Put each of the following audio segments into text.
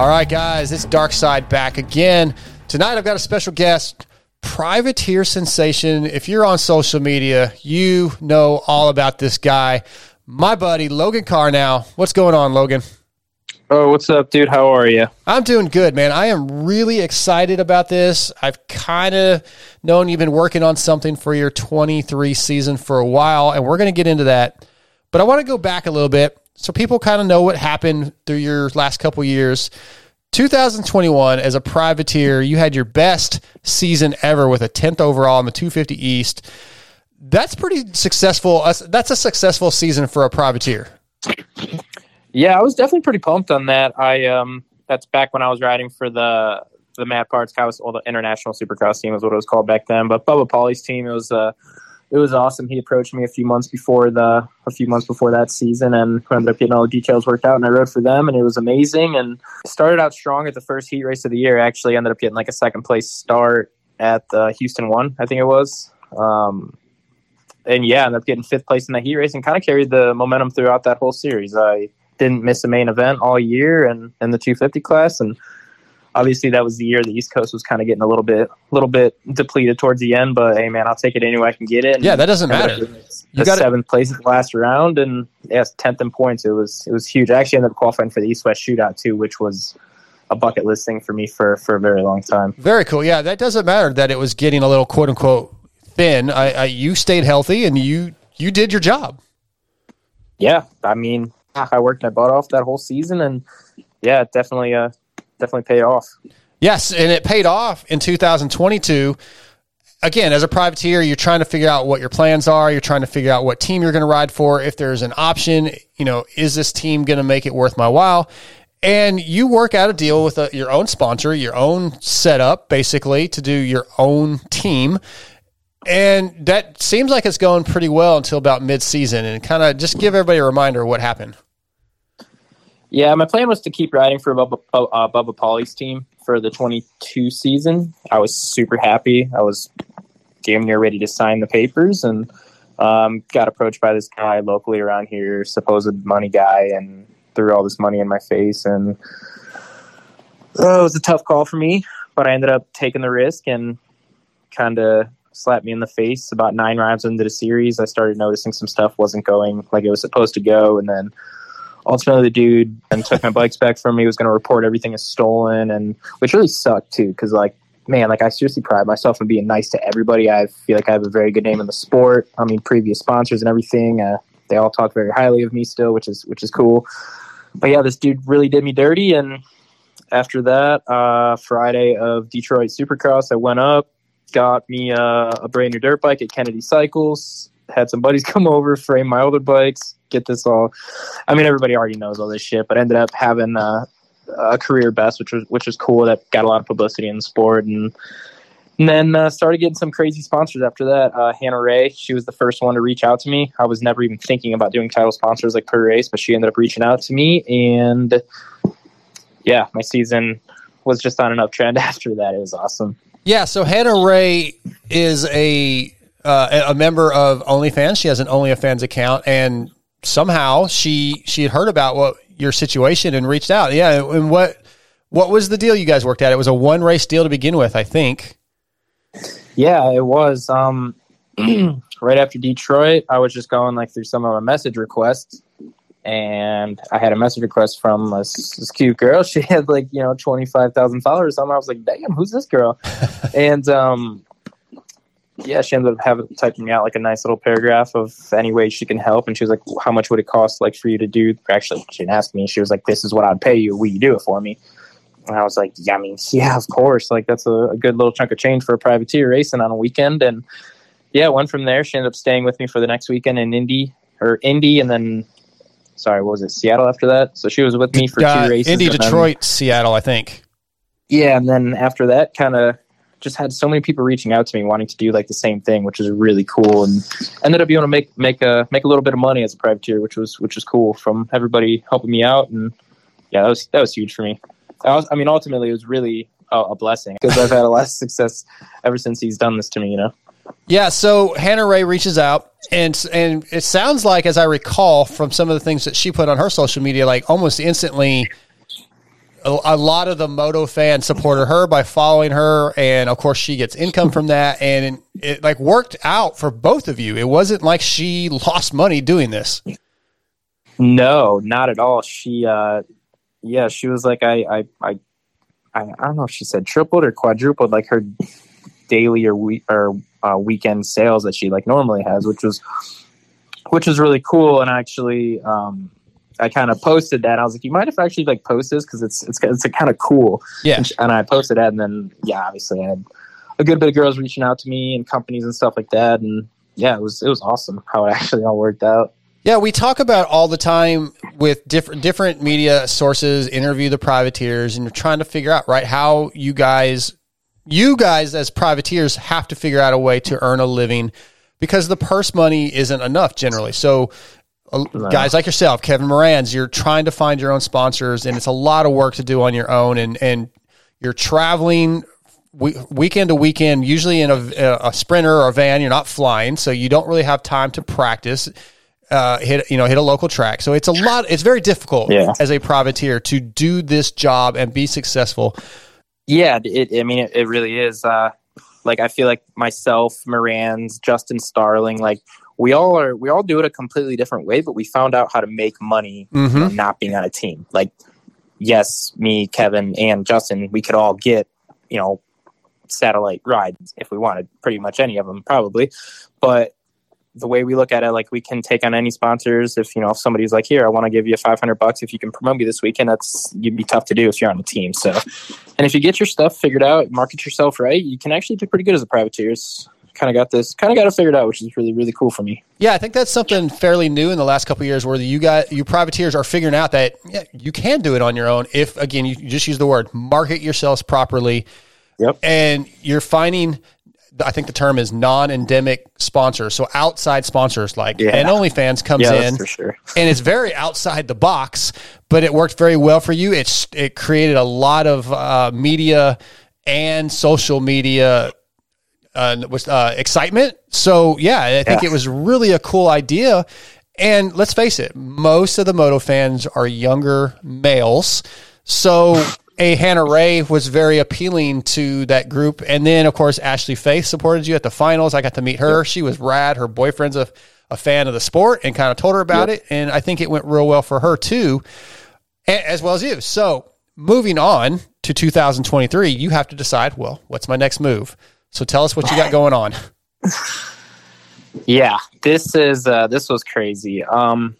All right, guys, it's Dark Side back again. Tonight I've got a special guest, privateer sensation. If you're on social media, you know all about this guy, my buddy Logan Karnow. What's going on, Logan? Oh, what's up, dude? How are you? I'm doing good, man. I am really excited about this. I've kind of known you've been working on something for your 23 season for a while, and we're going to get into that. But I want to go back a little bit so people kind of know what happened through your last couple years. 2021 as a privateer, you had your best season ever with a 10th overall in the 250 East. That's pretty successful. That's a successful season for a privateer. Yeah, I was definitely pretty pumped on that. I um that's back when I was riding for the the Mad Parts Cows, or the International Supercross team was what it was called back then. But Bubba Pauli's team, it was uh it was awesome. He approached me a few months before the a few months before that season, and ended up getting all the details worked out. And I rode for them, and it was amazing. And started out strong at the first heat race of the year. Actually, ended up getting like a second place start at the Houston one, I think it was. Um, and yeah, ended up getting fifth place in that heat race, and kind of carried the momentum throughout that whole series. I didn't miss a main event all year, and in the 250 class, and obviously that was the year the East Coast was kind of getting a little bit, a little bit depleted towards the end. But hey, man, I'll take it any way I can get it. And yeah, that doesn't matter. You got seventh place at the last round, and yes, tenth in points. It was it was huge. I actually ended up qualifying for the East West Shootout too, which was a bucket list thing for me for for a very long time. Very cool. Yeah, that doesn't matter that it was getting a little quote unquote thin. I, I you stayed healthy and you you did your job. Yeah, I mean, I worked my butt off that whole season, and yeah, definitely uh definitely paid off. Yes, and it paid off in 2022. Again, as a privateer, you're trying to figure out what your plans are. You're trying to figure out what team you're going to ride for. If there's an option, you know, is this team going to make it worth my while? And you work out a deal with a, your own sponsor, your own setup, basically, to do your own team. And that seems like it's going pretty well until about mid-season. And kind of just give everybody a reminder of what happened. Yeah, my plan was to keep riding for Bubba, uh, Bubba Pauli's team for the 22 season. I was super happy. I was damn near ready to sign the papers and um, got approached by this guy locally around here, supposed money guy, and threw all this money in my face. And oh, it was a tough call for me, but I ended up taking the risk and kind of slapped me in the face about nine rounds into the series. I started noticing some stuff wasn't going like it was supposed to go, and then ultimately the dude and took my bikes back from me was going to report everything as stolen and which really sucked too because like man like i seriously pride myself in being nice to everybody. I feel like i have a very good name in the sport. I mean previous sponsors and everything uh, they all talk very highly of me still which is which is cool. But yeah this dude really did me dirty and after that uh, friday of detroit supercross i went up got me uh, a brand new dirt bike at kennedy cycles had some buddies come over frame my older bikes get this all. I mean, everybody already knows all this shit, but ended up having a career best, which was which was cool. That got a lot of publicity in the sport, and, and then uh, started getting some crazy sponsors after that. Uh, Hannah Ray, she was the first one to reach out to me. I was never even thinking about doing title sponsors like per race, but she ended up reaching out to me, and yeah, my season was just on an uptrend after that. It was awesome. Yeah, so Hannah Ray is a uh, a member of OnlyFans. She has an OnlyFans account, and somehow she she had heard about what your situation and reached out. Yeah, and what what was the deal you guys worked at? It was a one race deal to begin with, I think. Yeah, it was. Um, right after Detroit, I was just going like through some of my message requests, and I had a message request from this, this cute girl. She had like you know twenty five thousand followers. Something. I was like, damn, who's this girl? and um, yeah, she ended up having typing out like a nice little paragraph of any way she can help, and she was like, "How much would it cost like for you to do?" Actually, she didn't ask me. She was like, "This is what I'd pay you. Will you do it for me?" And I was like, "Yeah, I mean, yeah, of course. Like that's a, a good little chunk of change for a privateer racing on a weekend." And yeah, went from there. She ended up staying with me for the next weekend in Indy or Indy, and then sorry, what was it Seattle after that? So she was with me for uh, two races. Indy, Detroit, then, Seattle, I think. Yeah, and then after that, kind of just had so many people reaching out to me wanting to do like the same thing, which is really cool, and ended up being able to make make a make a little bit of money as a privateer, which was which was cool from everybody helping me out, and yeah, that was that was huge for me. I, was, I mean, ultimately, it was really a, a blessing because I've had a lot of success ever since he's done this to me. You know. Yeah, so Hannah Ray reaches out, and and it sounds like, as I recall from some of the things that she put on her social media, like almost instantly a, lot of the moto fans supported her by following her and of course she gets income from that and it, like worked out for both of you. It wasn't like she lost money doing this. No not at all. She uh yeah she was like i i i i, I don't know if she said tripled or quadrupled like her daily or week or uh, weekend sales that she like normally has which was which was really cool. And actually um I kind of posted that. I was like, "You mind if I actually like post this because it's it's it's kind of cool." Yeah. And, and, I posted that, and then yeah, obviously I had a good bit of girls reaching out to me and companies and stuff like that, and yeah, it was it was awesome how it actually all worked out. Yeah, we talk about all the time with different different media sources, interview the privateers, and you're trying to figure out right how you guys, you guys as privateers, have to figure out a way to earn a living because the purse money isn't enough generally. So guys like yourself, Kevin Moranz, you're trying to find your own sponsors, and it's a lot of work to do on your own, and and you're traveling weekend to weekend, usually in a, a sprinter or a van. You're not flying, so you don't really have time to practice. Uh, hit you know hit a local track, so it's a lot. It's very difficult yeah. as a privateer to do this job and be successful. Yeah, it, I mean, it, it really is. Uh, like I feel like myself, Moranz, Justin Starling, like we all are we all do it a completely different way but we found out how to make money mm-hmm. you know, not being on a team. Like yes me kevin and justin we could all get you know satellite rides if we wanted pretty much any of them probably. But the way we look at it like we can take on any sponsors. If you know if somebody's like here i want to give you 500 bucks if you can promote me this weekend that's you'd be tough to do if you're on a team so. And if you get your stuff figured out market yourself right you can actually do pretty good as a privateers kind of got this, kind of got it figured out, which is really, really cool for me. Yeah, I think that's something fairly new in the last couple years, where you got you privateers are figuring out that yeah, you can do it on your own if, again, you just use the word market yourselves properly. Yep. And you're finding, I think the term is non-endemic sponsors, so outside sponsors like yeah. and OnlyFans comes yeah, in, for sure. and it's very outside the box, but it worked very well for you. It's it created a lot of uh, media and social media uh, was uh, excitement. So yeah, I think yeah. it was really a cool idea. And let's face it, most of the moto fans are younger males. So a Hannah Ray was very appealing to that group. And then of course Ashley Faith supported you at the finals. I got to meet her. She was rad. Her boyfriend's a, a fan of the sport and kind of told her about yep. it. And I think it went real well for her too, as well as you. So moving on to 2023, you have to decide, well, what's my next move? So tell us what you got going on. yeah, this is uh, this was crazy. Um,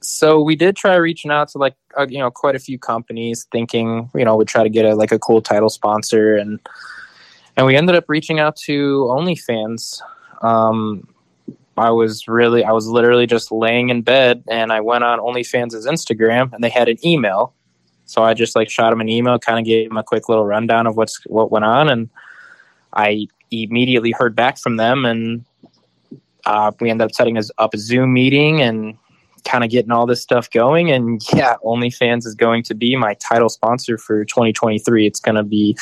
so we did try reaching out to like uh, you know quite a few companies, thinking you know we'd try to get a like a cool title sponsor, and and we ended up reaching out to OnlyFans. Um, I was really, I was literally just laying in bed, and I went on OnlyFans' Instagram, and they had an email. So I just like shot him an email, kind of gave him a quick little rundown of what's what went on, and I immediately heard back from them, and uh, we ended up setting up a Zoom meeting and kind of getting all this stuff going. And yeah, OnlyFans is going to be my title sponsor for 2023. It's going to be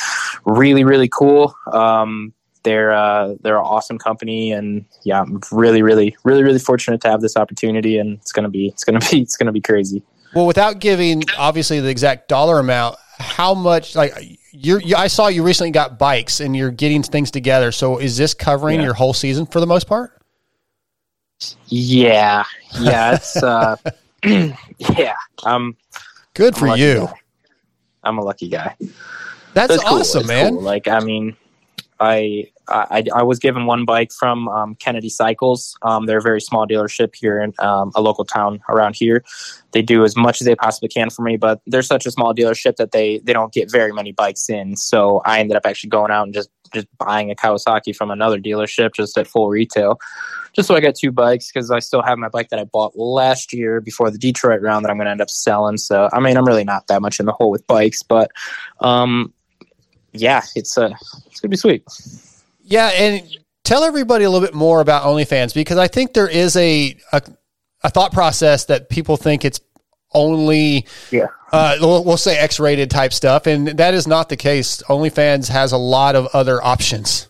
really, really cool. Um, they're uh, they're an awesome company, and yeah, I'm really, really, really, really fortunate to have this opportunity. And it's gonna be it's gonna be it's gonna be crazy. Well, without giving obviously the exact dollar amount, how much like you're, you, I saw you recently got bikes and you're getting things together. So is this covering yeah. your whole season for the most part? Yeah, yeah, it's uh, yeah. Um, good for you. Guy. I'm a lucky guy. That's awesome, cool. man. Cool. Like, I mean, I, I, I was given one bike from um, Kennedy Cycles. Um, they're a very small dealership here in um, a local town around here. They do as much as they possibly can for me, but they're such a small dealership that they they don't get very many bikes in. So I ended up actually going out and just just buying a Kawasaki from another dealership just at full retail, just so I got two bikes because I still have my bike that I bought last year before the Detroit round that I'm going to end up selling. So I mean, I'm really not that much in the hole with bikes, but um, yeah, it's uh, it's gonna be sweet. Yeah, and tell everybody a little bit more about OnlyFans because I think there is a a, a thought process that people think it's only yeah uh, we'll, we'll, say X-rated type stuff, and that is not the case. OnlyFans has a lot of other options.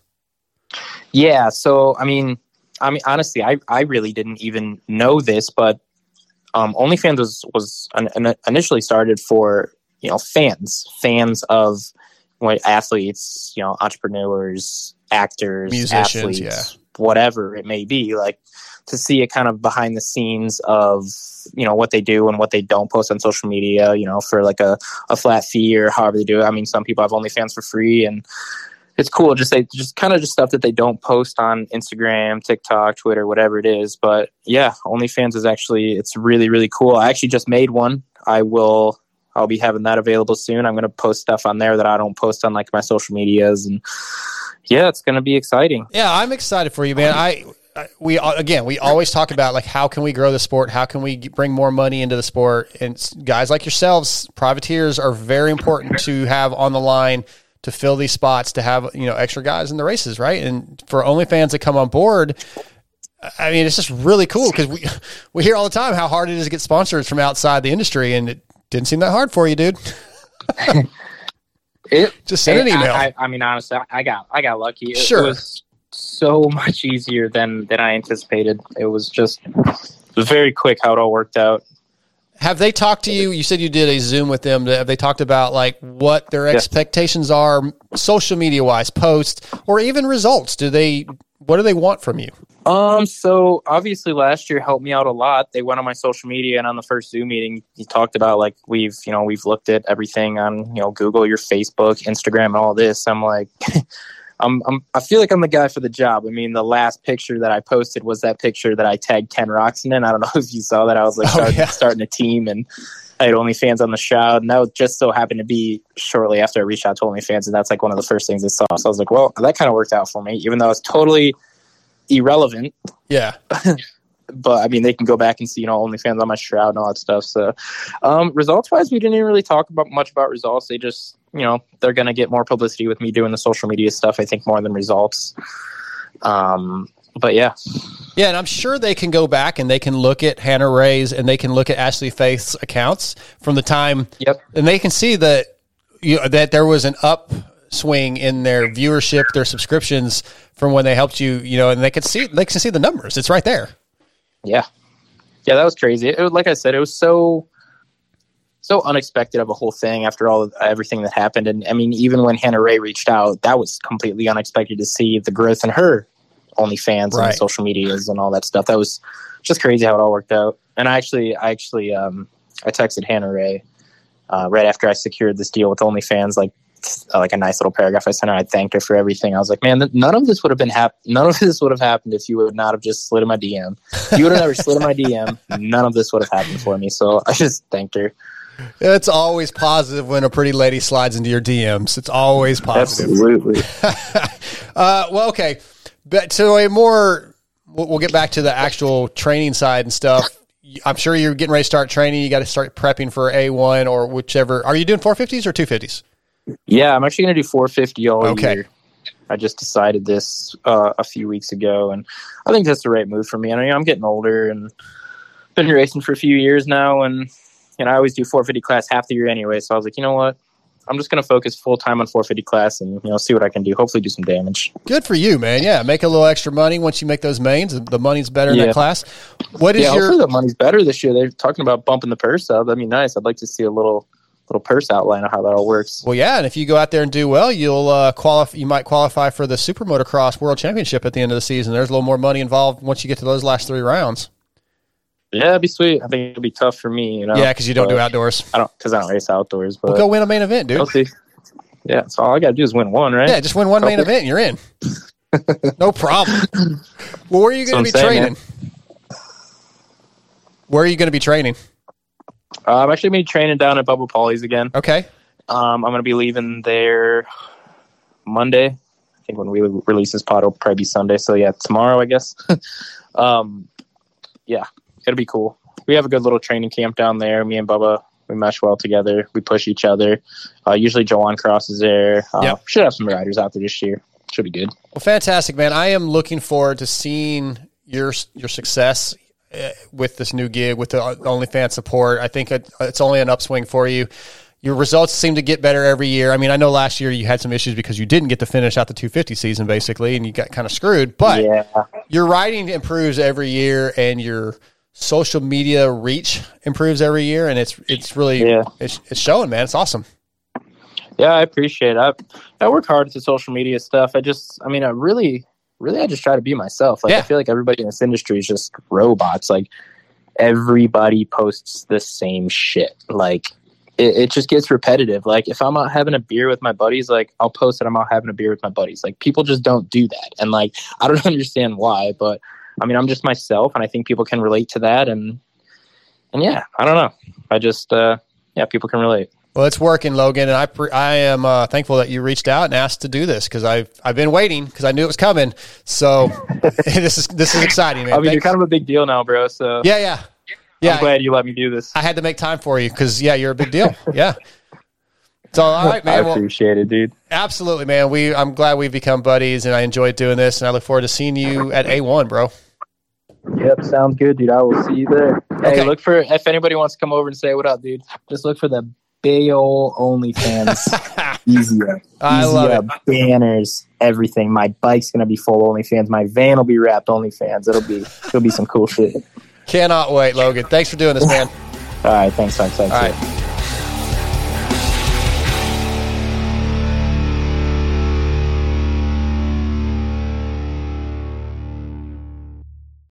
Yeah, so I mean, I mean, honestly, I I really didn't even know this, but um, OnlyFans was was an, an initially started for you know fans, fans of athletes, you know, entrepreneurs, actors, Musicians, athletes, yeah. whatever it may be, like to see it kind of behind the scenes of you know what they do and what they don't post on social media you know for like a, a flat fee or however they do it. I mean some people have onlyfans for free and it's cool just they just kind of just stuff that they don't post on instagram tiktok twitter whatever it is but yeah onlyfans is actually it's really really cool. I actually just made one. I will i'll be having that available soon. I'm going to post stuff on there that i don't post on like my social medias and yeah it's going to be exciting Yeah, I'm excited for you, man. I, I we uh, again, we always talk about like how can we grow the sport? How can we bring more money into the sport? And guys like yourselves, privateers, are very important to have on the line to fill these spots to have you know extra guys in the races, right? And for only fans to come on board. I mean, it's just really cool because we we hear all the time how hard it is to get sponsors from outside the industry, and it didn't seem that hard for you, dude. it Just send an I- email. I, I, mean, honestly, I- I got I got lucky. It Sure. was so much easier than than I anticipated. It was just it was very quick how it all worked out. Have they talked to you? You said you did a Zoom with them. Have they talked about like what their expectations are, social media wise, posts, or even results? Do they? What do they want from you? Um, so obviously last year helped me out a lot. They went on my social media and on the first Zoom meeting, he talked about like we've, you know, we've looked at everything on, you know, Google, your Facebook, Instagram, and all this. I'm like, I'm, I'm, I feel like I'm the guy for the job. I mean, the last picture that I posted was that picture that I tagged Ken Roczen in. I don't know if you saw that. I was like Oh, starting, yeah. starting a team and I had OnlyFans on the shroud, and that just so happened to be shortly after I reached out to OnlyFans, and that's like one of the first things I saw. So I was like, well, that kind of worked out for me, even though it's totally irrelevant Yeah, but I mean, they can go back and see, you know, OnlyFans on my shroud and all that stuff. So, um, results wise, we didn't even really talk about much about results. They just, you know, they're going to get more publicity with me doing the social media stuff. I think more than results. Um, but yeah, yeah, and I'm sure they can go back and they can look at Hannah Ray's and they can look at Ashley Faith's accounts from the time, yep, and they can see that you know, that there was an upswing in their viewership, their subscriptions from when they helped you, you know, and they can see they can see the numbers. It's right there. yeah, yeah. That was crazy. It, was- like I said, it was so so unexpected of a whole thing after all everything that happened. And I mean, even when Hannah Ray reached out, that was completely unexpected to see the growth in her OnlyFans Right. and social medias and all that stuff. That was just crazy how it all worked out. And I actually, I actually, um, I texted Hannah Ray uh, right after I secured this deal with OnlyFans, like uh, like a nice little paragraph I sent her. I thanked her for everything. I was like, man, th- none of this would have been hap- None of this would have happened if you would not have just slid in my DM. If you would have never slid in my DM, none of this would have happened for me. So I just thanked her. It's always positive when a pretty lady slides into your DMs. It's always positive. Absolutely. Uh, well, okay. But to a more, we'll, we'll get back to the actual training side and stuff. I'm sure you're getting ready to start training. You got to start prepping for A1 or whichever. Are you doing 450s or 250s? Yeah, I'm actually going to do 450 all Okay. year. I just decided this uh, a few weeks ago, and I think that's the right move for me. I mean, I'm getting older and been racing for a few years now, and you know, I always do 450 class half the year anyway. So I was like, you know what? I'm just going to focus full time on 450 class and you know see what I can do. Hopefully, do some damage. Good for you, man. Yeah, make a little extra money once you make those mains. The money's better in that class. What is yeah, your hopefully the money's better this year. They're talking about bumping the purse up. That'd be nice. I'd like to see a little little purse outline of how that all works. Well, yeah, and if you go out there and do well, you'll uh, qualify. You might qualify for the Super Motocross World Championship at the end of the season. There's a little more money involved once you get to those last three rounds. Yeah, it'd be sweet. I think it'd be tough for me. You know, Yeah, because you don't do outdoors. I don't because I don't race outdoors. But Well, go win a main event, dude. See. Yeah, so all I got to do is win one, right? Yeah, just win one main event, and you're in. no problem. Well, where are you going to be saying, training? Where are you going to be training? Uh, I'm actually going to be training down at Bubba Pauli's again. Okay. Um, I'm going to be leaving there Monday. I think when we release this pod, it'll probably be Sunday. So yeah, tomorrow, I guess. um, yeah, it'll be cool. We have a good little training camp down there. Me and Bubba, we mesh well together. We push each other. Uh, usually, Joan Cros is there. Uh, Yep. Should have some riders out there this year. Should be good. Well, fantastic, man. I am looking forward to seeing your your success with this new gig with the OnlyFans support. I think it, it's only an upswing for you. Your results seem to get better every year. I mean, I know last year you had some issues because you didn't get to finish out the 250 season, basically, and you got kind of screwed. But yeah, your writing improves every year, and your social media reach improves every year, and it's it's really Yeah. it's, it's showing, man. It's awesome. Yeah, I appreciate it. I, I work hard at the social media stuff. I just, I mean, I really, really, I just try to be myself. Like, Yeah. I feel like everybody in this industry is just robots. Like, everybody posts the same shit. Like, it, it just gets repetitive. Like, if I'm out having a beer with my buddies, like, I'll post that I'm out having a beer with my buddies. Like, people just don't do that. And, like, I don't understand why, but I mean, I'm just myself, and I think people can relate to that. And, and yeah, I don't know. I just, uh, yeah, people can relate. Well, it's working, Logan, and I pre- I am uh, thankful that you reached out and asked to do this because I've I've been waiting because I knew it was coming. So this is this is exciting, man. I mean, you're kind of a big deal now, bro. So yeah, yeah, yeah. I'm glad you let me do this. I had to make time for you because yeah, you're a big deal. Yeah. So all right, I man. Well, appreciate it, dude. absolutely, man. We I'm glad we've become buddies, and I enjoyed doing this, and I look forward to seeing you at A1, bro. Yep, sounds good, dude. I will see you there. Okay. Hey, look for if anybody wants to come over and say what up, dude. Just look for the Bayo OnlyFans. Easy up. I Easy love up. Banners, everything. My bike's gonna be full OnlyFans. My van will be wrapped OnlyFans. It'll be it'll be some cool shit. Cannot wait, Logan. Thanks for doing this, man. All right, thanks, thanks, thanks. All right.